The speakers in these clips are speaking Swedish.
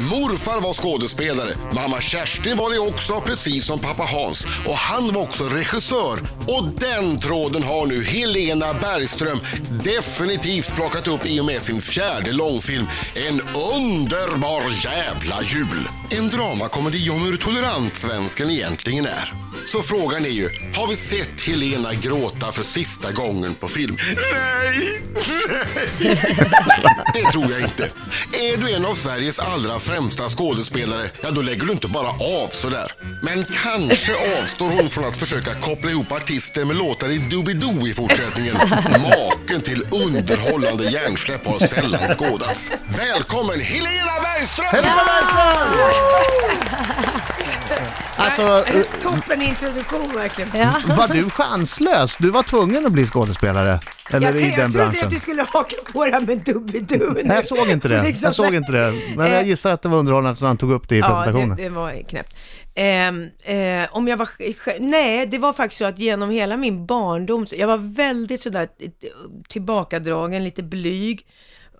Morfar var skådespelare. Mamma Kerstin var det också, precis som pappa Hans. Och han var också regissör. Och den tråden har nu Helena Bergström definitivt plockat upp i och med sin fjärde långfilm En underbar jävla jul. En dramakomedi om hur tolerant svensken egentligen är. Så frågan är ju, har vi sett Helena gråta för sista gången på film? Nej! Nej! Det tror jag inte. Är du en av Sveriges allra främsta skådespelare, ja då lägger du inte bara av sådär. Men kanske avstår hon från att försöka koppla ihop artister med låtar i Doobidoo i fortsättningen. Maken till underhållande hjärnsläpp har sällan skådats. Välkommen Helena Bergström! Helena Bergström! Alltså, eh, Toppen introduktion verkligen. var du chanslös? Du var tvungen att bli skådespelare? Eller jag, i jag den trodde branschen? att du skulle haka på det här med Doobidoo. Nej, jag såg inte det. Liksom. Jag såg inte det. Men jag Eh, gissar att det var underhållande som han tog upp det i Ja, presentationen. det, det var knäppt. Ehm, eh, om jag var, nej, det var faktiskt så att genom hela min barndom, jag var väldigt sådär eh, tillbakadragen, lite blyg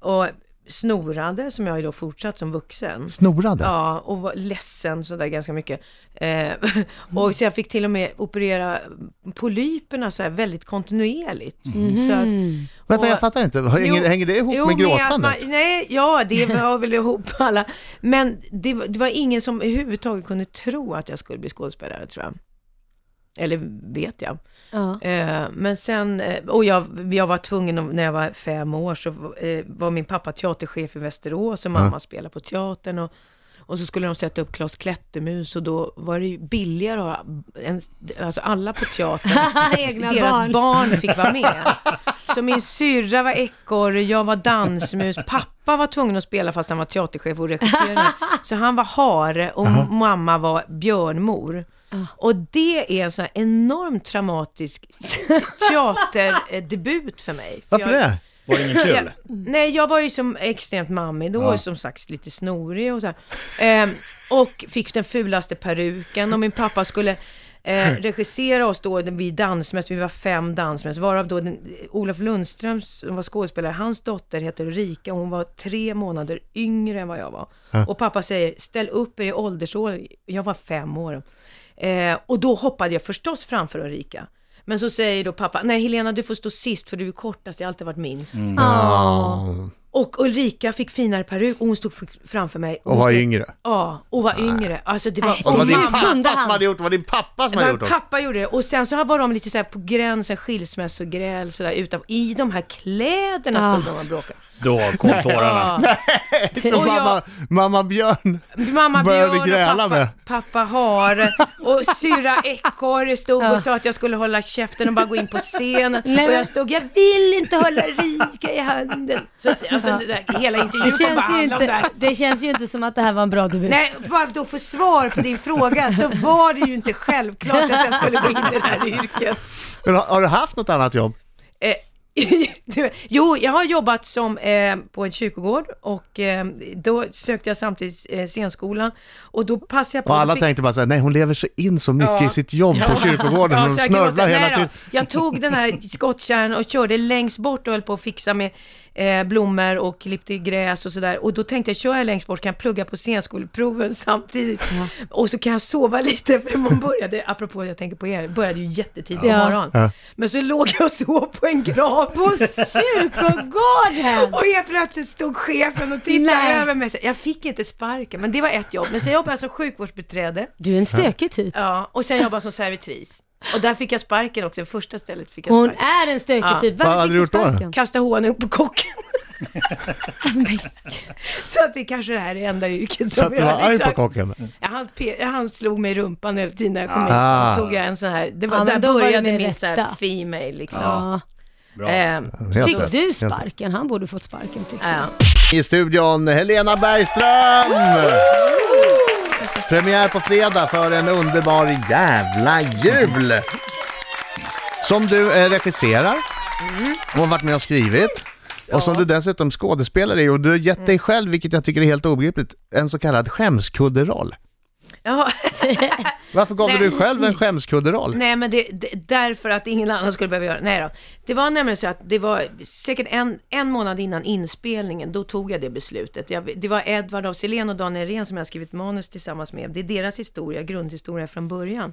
och snorade, som jag ju då fortsatt som vuxen. Snorade? Ja, och var ledsen sådär ganska mycket. Eh, och så jag fick till och med operera polyperna så här väldigt kontinuerligt. Så att, Vänta, och- jag fattar inte. Hänger, Jo, hänger det ihop jo, med gråtandet? Man, nej, ja, det var väl ihop alla. Men det, var- det var ingen som överhuvudtaget kunde tro att jag skulle bli skådespelare, tror jag. Eller vet jag. Ja. Eh, men sen, eh, och jag, jag var tvungen, att- när jag var fem år, så eh, var min pappa teaterchef i Västerås och mamma spelade på teatern. Och, och så skulle de sätta upp Klas Klättermus och då var det ju billigare att ha en, alltså alla på teatern, deras barn. barn. fick vara med. Så min syrra var ekorre, jag var dansmus, pappa var tvungen att spela fast han var teaterchef och regisserade. Så han var hare och mamma var björnmor. Och det är en sån här enormt traumatisk teaterdebut för mig. För Varför jag, det? Var det ingen kul? Ja, nej, jag var ju som extremt mammig då, Ja. som sagt lite snorig och så. Ehm, och fick den fulaste peruken och min pappa skulle eh, regissera oss då, vi dansmäss, vi var fem dansmäss, varav då den, Olof Lundström som var skådespelare, hans dotter heter Ulrika och hon var tre månader yngre än vad jag var. Och pappa säger, ställ upp er i åldersår, jag var fem år. Eh, och då hoppade jag förstås framför Ulrika. Men så säger då pappa, nej Helena du får stå sist för du är kortast, jag har alltid varit minst. Ja. Och Ulrika fick finare peruk och hon stod framför mig. Och var yngre. Ja, och var yngre. Alltså det var... Nej, Och det var din pappa som hade gjort det. var din pappa som det hade gjort det. pappa gjorde det. Och sen så var de lite så här på gränsen, skilsmässogräl sådär utanför. I de här kläderna Ah. skulle de ha bråkat. Då kom tårarna. Ja. Så Och jag- mamma, mamma Björn Mamma började Björn gräla pappa, med. pappa Hare och syrra Ekorre stod Ja. och sa att jag skulle hålla käften och bara gå in på scenen. Nej, och jag stod, jag vill inte hålla Rika i handen. Så, alltså, där, hela intervjun Det bara känns, ju handla om det inte, här. det känns ju inte som att det här var en bra debut. Nej, bara då få svar på din fråga så var det ju inte självklart att jag skulle gå in i det här yrket. Men har, har du haft något annat jobb? Eh, jo, jag har jobbat som eh, på en kyrkogård och eh, då sökte jag samtidigt eh, scenskolan och då passade jag på... Och alla fick- tänkte bara såhär, nej hon lever så in så mycket Ja. i sitt jobb på kyrkogården. Ja, hon snörvlar hela tiden. Jag tog den här skottkärran och körde längst bort och höll på att fixa med eh, blommor och klippte gräs och sådär. Och då tänkte jag, kör jag längst bort kan jag plugga på scenskoleproven samtidigt. Och så kan jag sova lite, för man började, apropå jag tänker på er, började ju jättetidigt på Ja. morgonen. Ja. Men så låg jag och sov på en grav på Kyrkogården! och helt plötsligt stod chefen och tittade Nej. över mig. Så Jag fick inte sparken, men det var ett jobb. Men sen jobbade jag som sjukvårdsbiträde. Du är en stökig typ. Ja, och sen jobbade jag som servitris. Och där fick jag sparken också, första stället fick jag Hon sparken. är en stökig Ja. typ. Vad Varför hade fick du du gjort då? sparken? Kasta honung på kocken. Så att det kanske är det här är enda yrket Så som att du var jag arg på liksom- kocken? Ja, Han, pe- han slog mig i rumpan hela tiden när jag kom Ah. in. Så tog jag en sån här, det var, Ja, men där då var det började med min så här rätta. female liksom. Ja. Bra. Ehm, Helt Fick rätt. du Helt rätt. sparken? Han borde fått sparken tycker jag. ja. I studion Helena Bergström! Premiär på fredag för en underbar jävla jul! Som du eh, regisserar och har varit med och skrivit. Och som du dessutom skådespelar i och du har gett dig själv, vilket jag tycker är helt obegripligt, en så kallad skämskudderoll. Ja, Varför gav du dig själv en skämskudderoll? nej men det, det, därför att ingen annan skulle behöva göra det. Nej då. Det var nämligen så att det var säkert en, en månad innan inspelningen, då tog jag det beslutet. Jag, det var Edvard af Sillén och Daniel Rehn som jag skrivit manus tillsammans med. Det är deras historia, grundhistoria från början.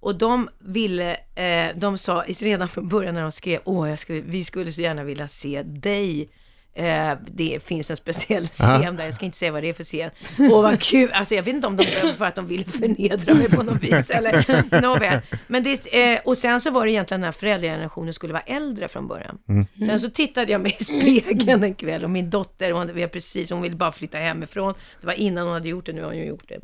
Och de ville, eh, de sa redan från början när de skrev, åh, skulle, vi skulle så gärna vilja se dig. Eh, det finns en speciell scen där, jag ska inte säga vad det är för scen. Åh vad kul, alltså jag vet inte om de gjorde för att de ville förnedra mig på något vis eller nåväl. Men det, eh, och sen så var det egentligen den här föräldragenerationen skulle vara äldre från början. Sen så tittade jag mig i spegeln en kväll och min dotter, hon, vi precis, hon ville bara flytta hemifrån. Det var innan hon hade gjort det, nu har hon ju gjort det.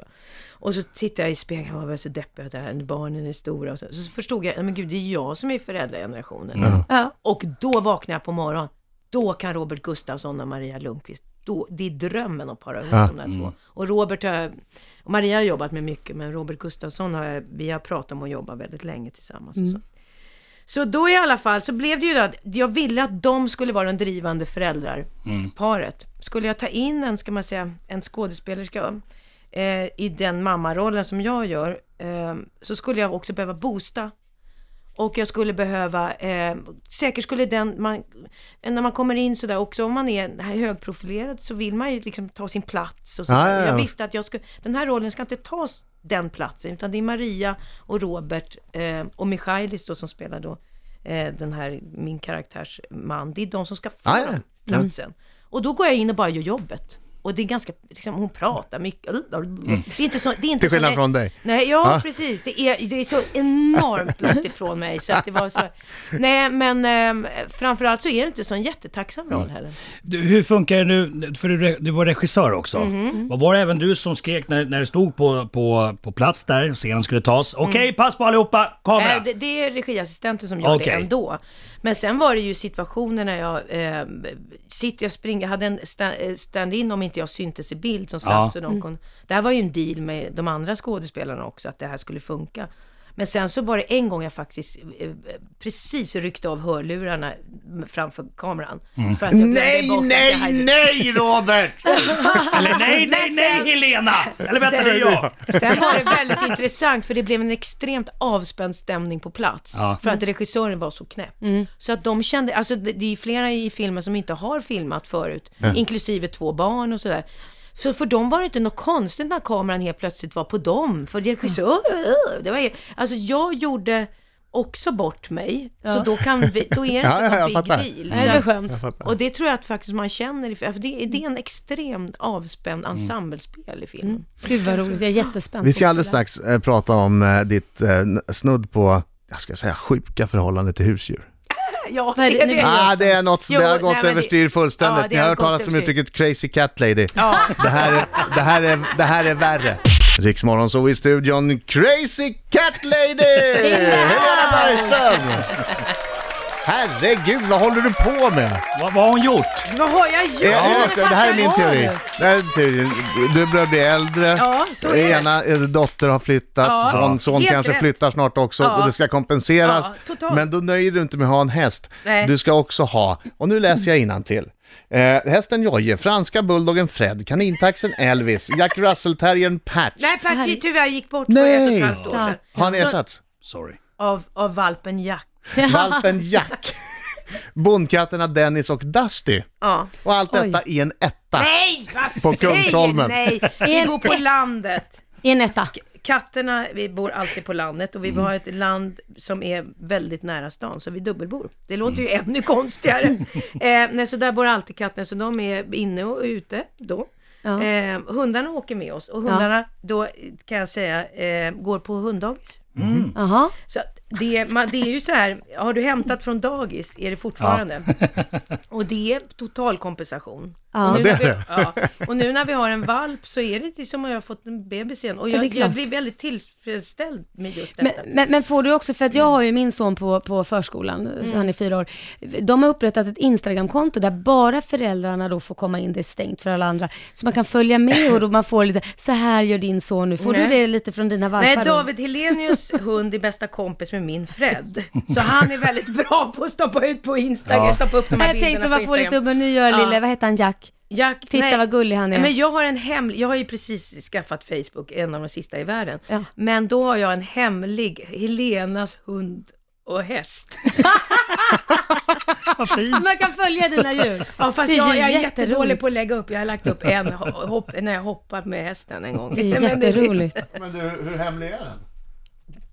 Och så tittade jag i spegeln och var så deppig att det här, barnen är stora. Och så, så förstod jag, "Nej, men gud det är jag som är föräldragenerationen. Ja. Och då vaknade jag på morgonen. Då kan Robert Gustafsson och Maria Lundqvist, då, det är drömmen att para ihop Ja. de där två. Och Robert har, och Maria har jobbat med mycket, men Robert Gustafsson har, jag- vi har pratat om att jobba väldigt länge tillsammans. Och så. så då i alla fall så blev det ju då att jag ville att de skulle vara de drivande föräldrarparet. Skulle jag ta in en, ska man säga, en skådespelerska eh, i den mammarollen som jag gör, eh, så skulle jag också behöva boosta och jag skulle behöva, eh, säkert skulle den, man, när man kommer in sådär också, om man är högprofilerad så vill man ju liksom ta sin plats och så. Ja, ja, ja. Jag visste att jag skulle, den här rollen ska inte ta s- den platsen, utan det är Maria och Robert eh, och Michailis då som spelar då eh, den här, min karaktärs man. Det är de som ska få Ja, ja. den platsen. Och då går jag in och bara gör jobbet. Och det är ganska, liksom, hon pratar mycket. Det är inte så, det är inte Till skillnad så, från dig. Nej, ja, Ja. precis. Det är, det är så enormt långt ifrån mig. Så att det var så, nej, men eh, framförallt så är det inte så en jättetacksam roll heller. Du, hur funkar det nu, för du, du var regissör också. Mhm. Vad var det även du som skrek när, när det stod på, på, på plats där, scenen skulle tas? Okej, pass på allihopa, kamera! Eh, det, det är regiassistenten som gör Okej. det ändå. Men sen var det ju situationer när jag eh, sitter, jag springer, jag hade en sta- stand-in om inte jag syntes i bild som satt. Ja. Så de kunde, det här var ju en deal med de andra skådespelarna också, att det här skulle funka. Men sen så var det en gång jag faktiskt eh, precis ryckte av hörlurarna framför kameran. För att jag Nej, bort nej, jag hade- nej Robert! Eller nej, nej, nej Helena! Eller vänta, det är jag! Sen var det väldigt intressant för det blev en extremt avspänd stämning på plats. Ja. För att regissören var så knäpp. Så att de kände, alltså det, det är flera i filmen som inte har filmat förut, inklusive två barn och sådär. Så för dem var det inte något konstigt när kameran helt plötsligt var på dem. För regissören, det var, alltså jag gjorde också bort mig. Så då, kan vi, då är det Ja, inte ja, någon big deal. Nej, det Så- skönt. och det tror jag att faktiskt man känner, för det, det är en extremt avspänd Mm. ensemblespel i filmen. Gud vad roligt, jag är jättespänd. Vi ska alldeles strax eh, prata om eh, ditt eh, snudd på, jag ska säga sjuka förhållande till husdjur. Ja, det- det det. Ah, det är något, Jo, det har nej, gått det- överstyr fullständigt. Ja, Ni har hört talas om uttrycket crazy cat lady. Ja. Det här är, det här är, det här är värre. Riksmorgon så i studion, crazy cat lady! Helena Bergström! Herregud, vad håller du på med? Vad, vad har hon gjort? Vad har jag gjort? Ja, är det, så- det här är min teori. Det här är teorin. Du börjar bli äldre. Ja, så är det. Ena eh, dotter har flyttat, Ja. son, son Helt kanske rätt. flyttar snart också Ja. och det ska kompenseras. Ja, totalt. Men då nöjer du inte med att ha en häst. Nej. Du ska också ha, och nu läser jag innantill. Eh, hästen Jojje, franska bulldoggen Fred, kanintaxen Elvis, Jack Russell-terriern Patch. Nej, Patchy tyvärr gick bort Nej. för ett och ett halvt år sedan. Har han ersatts? Sorry. Av, av valpen Jack. Valpen Jack. Bondkatterna Dennis och Dusty. Ja. Och allt Oj. detta i en etta. Nej, vad På säger Kungsholmen. Nej, vi bor på landet. I en etta. Katterna, vi bor alltid på landet och vi Mm. har ett land som är väldigt nära stan, så vi dubbelbor. Det låter ju ännu konstigare. eh, nej, så där bor alltid katterna, så de är inne och ute då. Ja. Eh, hundarna åker med oss och hundarna då kan jag säga eh, går på hunddagis. Jaha. Så det, man, det är ju så här, har du hämtat från dagis är det fortfarande. Och det är totalkompensation. Ja. och, nu vi, ja, och nu när vi har en valp så är det som att jag har fått en bebis igen. Och Ja, jag, jag blir väldigt tillfredsställd med just Men, detta. men, men får du också, för att jag har ju min son på, på förskolan, så han är fyra år. De har upprättat ett Instagramkonto där bara föräldrarna då får komma in, det är stängt för alla andra. Så man kan följa med och då man får lite, så här gör din son nu. Får Nej. du det lite från dina valpar? Nej? David Helenius hund är bästa kompis med min Fred. Så han är väldigt bra på att stoppa ut på Instagram, Ja. stoppa upp de här Jag bilderna tänkte på man får lite, Instagram. men nu gör Ja. lille, vad heter han, Jack? Jack, Titta nej. vad gullig han är. Men jag har en hemlig, jag har ju precis skaffat Facebook, en av de sista i världen. Ja. Men då har jag en hemlig Helenas hund och häst. Vad. Man kan följa dina djur. Ja fast jag, jag är jättedålig på att lägga upp. Jag har lagt upp en ho- hopp, när jag hoppat med hästen en gång. Det är jätteroligt. Men du, hur hemlig är den?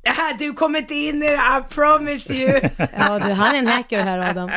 Ja, du kommer inte in i det, I promise you. Ja du, han är en hacker här Adam.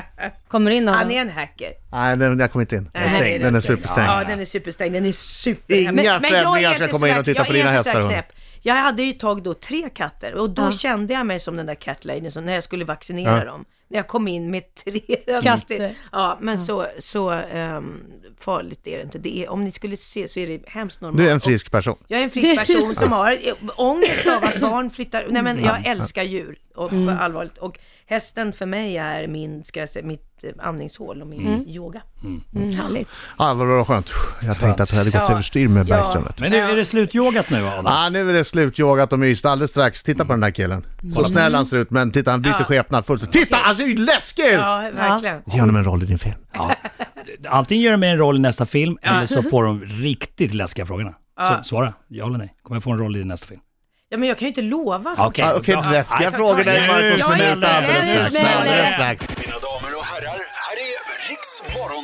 Kommer in Adam. Han är en hacker. Nej, den, jag kom inte in. Nej, stängd. Den är superstängd. Ja, den är superstängd. Den är super... Inga men, men jag främlingar är ska inte komma in och titta på är dina hästar. Jag hade ju tagit då tre katter och då Ja. kände jag mig som den där cat lady som när jag skulle vaccinera Ja. dem. När jag kom in med tre Katter. Ja, men så, så ehm, farligt är det inte. Det är, om ni skulle se så är det hemskt normalt. Du är en frisk person. Jag är en frisk person som har eh, ångest av att barn flyttar. Nej men jag älskar djur, och för allvarligt. Och hästen för mig är min, ska jag säga, mitt andningshål och min yoga. Mm, härligt. Ja, vad skönt. Jag tänkte att det hade gått Ja. överstyr med Ja. Bergström. Men nu är det slutyogat nu Adam? Ah, nu är det slutyogat och myst alldeles strax. Titta på den där killen. Så snäll han ser ut, men titta han byter Ja. skepnad fullständigt. Titta, han ser ju läskig ut! Ja, verkligen. Ge honom en roll i din film. Ja. Antingen gör de med en roll i nästa film eller så får de riktigt läskiga frågorna. Så svara, ja eller nej. Kommer jag få en roll i nästa film? Ja, men jag kan ju inte lova sånt. Okej. Ah, Okej, bra. läskiga frågor där Marcus snälla. Alldeles strax.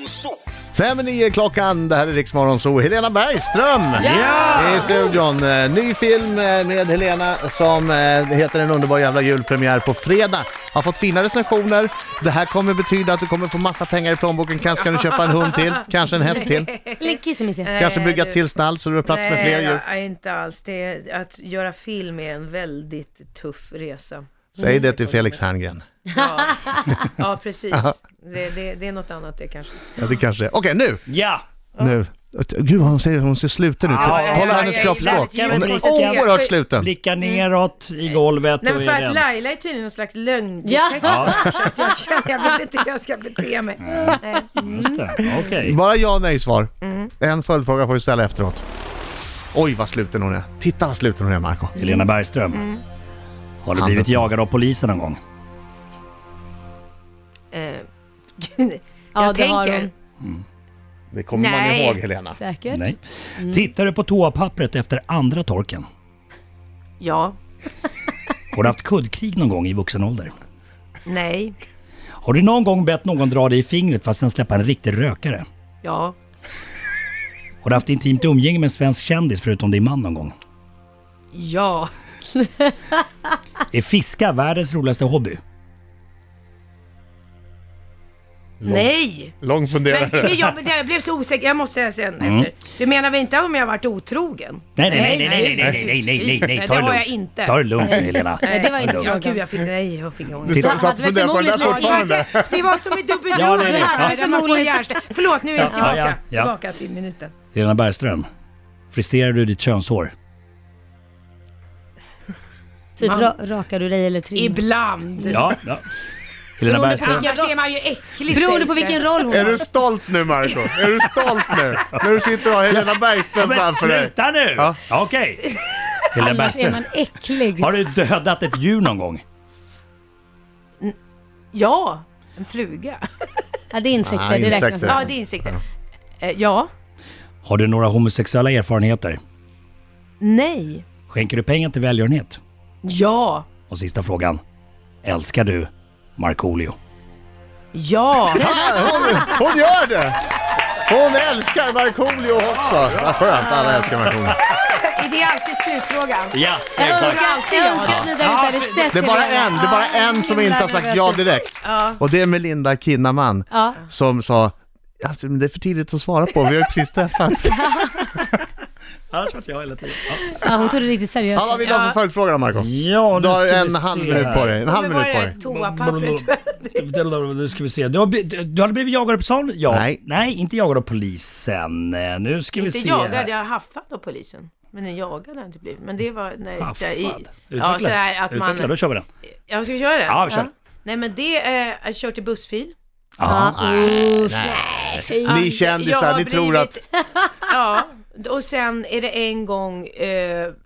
Morgonzoo! Fem i nio klockan, det här är Riksmorgon så Helena Bergström Ja! i studion. Eh, Ny film eh, med Helena som eh, heter En underbar jävla julpremiär på fredag. Har fått fina recensioner. Det här kommer betyda att du kommer få massa pengar i plånboken. Kanske kan du köpa en hund till, kanske en häst till. Kanske bygga till stall så du har plats med fler djur. Nej, inte alls. Det är, att göra film är en väldigt tuff resa. Säg det till Felix Herngren. Ja, ja precis. Det, det, det är något annat det kanske. Ja, det kanske är. Okej, nu! Ja! Nu. Gud, hon säger hon ser sluten ut. Ja, ja, hennes jag kroppsspråk. Hon är oerhört sluten. Blicka neråt i golvet Nej, och men för är att rädd. Laila är tydligen någon slags Ja. lögndetektor. Så att jag känner, jag vet inte hur jag ska bete mig. Nej. Just det, okej. Bara ja och nej svar. En följdfråga får vi ställa efteråt. Oj vad sluten hon är. Titta vad sluten hon är Marco. Helena Bergström. Har du Handen blivit jagad av polisen någon gång? Eh, Ja, jag det har tänker. hon. Det kommer man Nej. ihåg Helena. Säkert. Nej. Tittar du på toapappret efter andra torken? Ja. Har du haft kuddkrig någon gång i vuxen ålder? Nej. Har du någon gång bett någon dra dig i fingret för att sen släppa en riktig rökare? Ja. Har du haft intimt umgänge med en svensk kändis förutom din man någon gång? Ja. Är fiska världens roligaste hobby? Nej. Lång Men, funderare. ja, men jag blev så osäker. Jag måste säga sen Mm. efter. Du menar väl inte om jag har varit otrogen? Nej, nej, nej, nej, nej, nej, nej, nej, nej, nej, nej, Nej, ta det det har jag lugnt. inte. Ta det lugnt nu Helena. Nej, det var inte Ja, frågan. gud, jag fick, nej, jag fick ångest. Du satt hade och väl funderade på den där förmodligen- fortfarande. Det var som i Dubbel Ja, nej, nej. här, Ja. där man får hjärnsläpp. Förlåt, nu är jag Ja, tillbaka. ja, ja. Tillbaka till minuten. Helena Bergström. Friserar du ditt könshår? Typ Man- ra rakar du dig eller trimmar? Ibland. Ja. ja. Helena Beroende på Bergström. vilken- är man ju äcklig Beroende sägs på det. vilken roll hon Är har. du stolt nu Marco? Är du stolt nu? När du sitter och har Helena Bergström Men framför dig. sluta nu! Ja. Okej. Helena Annars är Bergström. man äcklig. Har du dödat ett djur någon gång? Ja, en fluga. Ja, det är insekter. Ah, det räknas insekter. Ja, det är insikter. Eh, Ja. Har du några homosexuella erfarenheter? Nej. Skänker du pengar till välgörenhet? Ja. Och sista frågan. Älskar du Markoolio? Ja. Hon, hon gör det! Hon älskar Markoolio också. Vad skönt, alla älskar Markoolio. Är det alltid slutfrågan? Ja, Jag önskar, jag att ni där ute hade sett Det är bara en, det är bara en som inte har sagt ja direkt. Ja. Och det är Melinda Kinnaman Ja. som sa Alltså, men det är för tidigt att svara på, vi har ju precis träffats. Annars vart jag hela tiden. ja, hon tog det riktigt seriöst. Ja, vad vill du ha för följdfråga då Marco? Ja, Du nu har en halv minut på dig. En halv minut på det dig. toapappret? Nu ska vi se. Du har, blivit- du hade blivit jagad av polisen? Ja. Nej. Nej, inte jagad av polisen. Eh, Nu ska vi Inte se. jagad, här. jag har haffat av polisen. Men en jagad har jag inte blivit. Men det var när Haffad. jag... I, Utveckla. ja, så här att man... Utveckla, då kör vi den. Ja, ska vi köra det? Ja, vi kör. Nej men det är att köra till bussfil. Ja. Nej, nej. Ni kändisar, ni tror att... Ja, Och sen är det en gång, eh,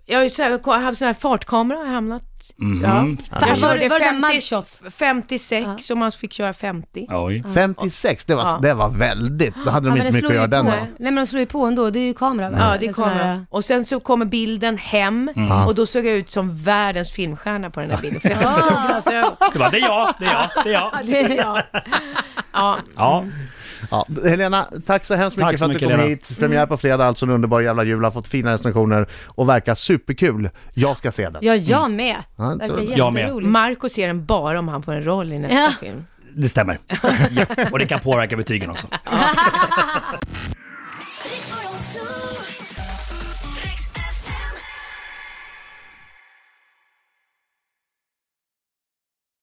jag har haft sån här fartkamera har jag hamnat. Mhm. Ja. Var- Jag var det- körde var det en 50, mugshot? 56 och man fick köra 50. Oj. 56, det var, Ja. det var väldigt, då hade de men inte mycket att slår göra ju den på. dagen. Nej men de slår ju på ändå, det är ju kamera? Ja, det är kamera. Och sen så kommer bilden hem och då såg jag ut som världens filmstjärna på den här bilden. För jag hade. Det, var, det är jag, det är jag, det är jag. Det är jag. Ja, Ja, Helena, tack så hemskt mycket så för att du mycket, kom Helena. hit. Premiär på fredag, alltså en underbar jävla jul, har fått fina recensioner och verkar superkul. Jag ska se den. Ja, jag med. Ja, jag tror Verkar det. Jag med. Marco ser den bara om han får en roll i nästa Ja. film. det stämmer. Ja. Och det kan påverka betygen också.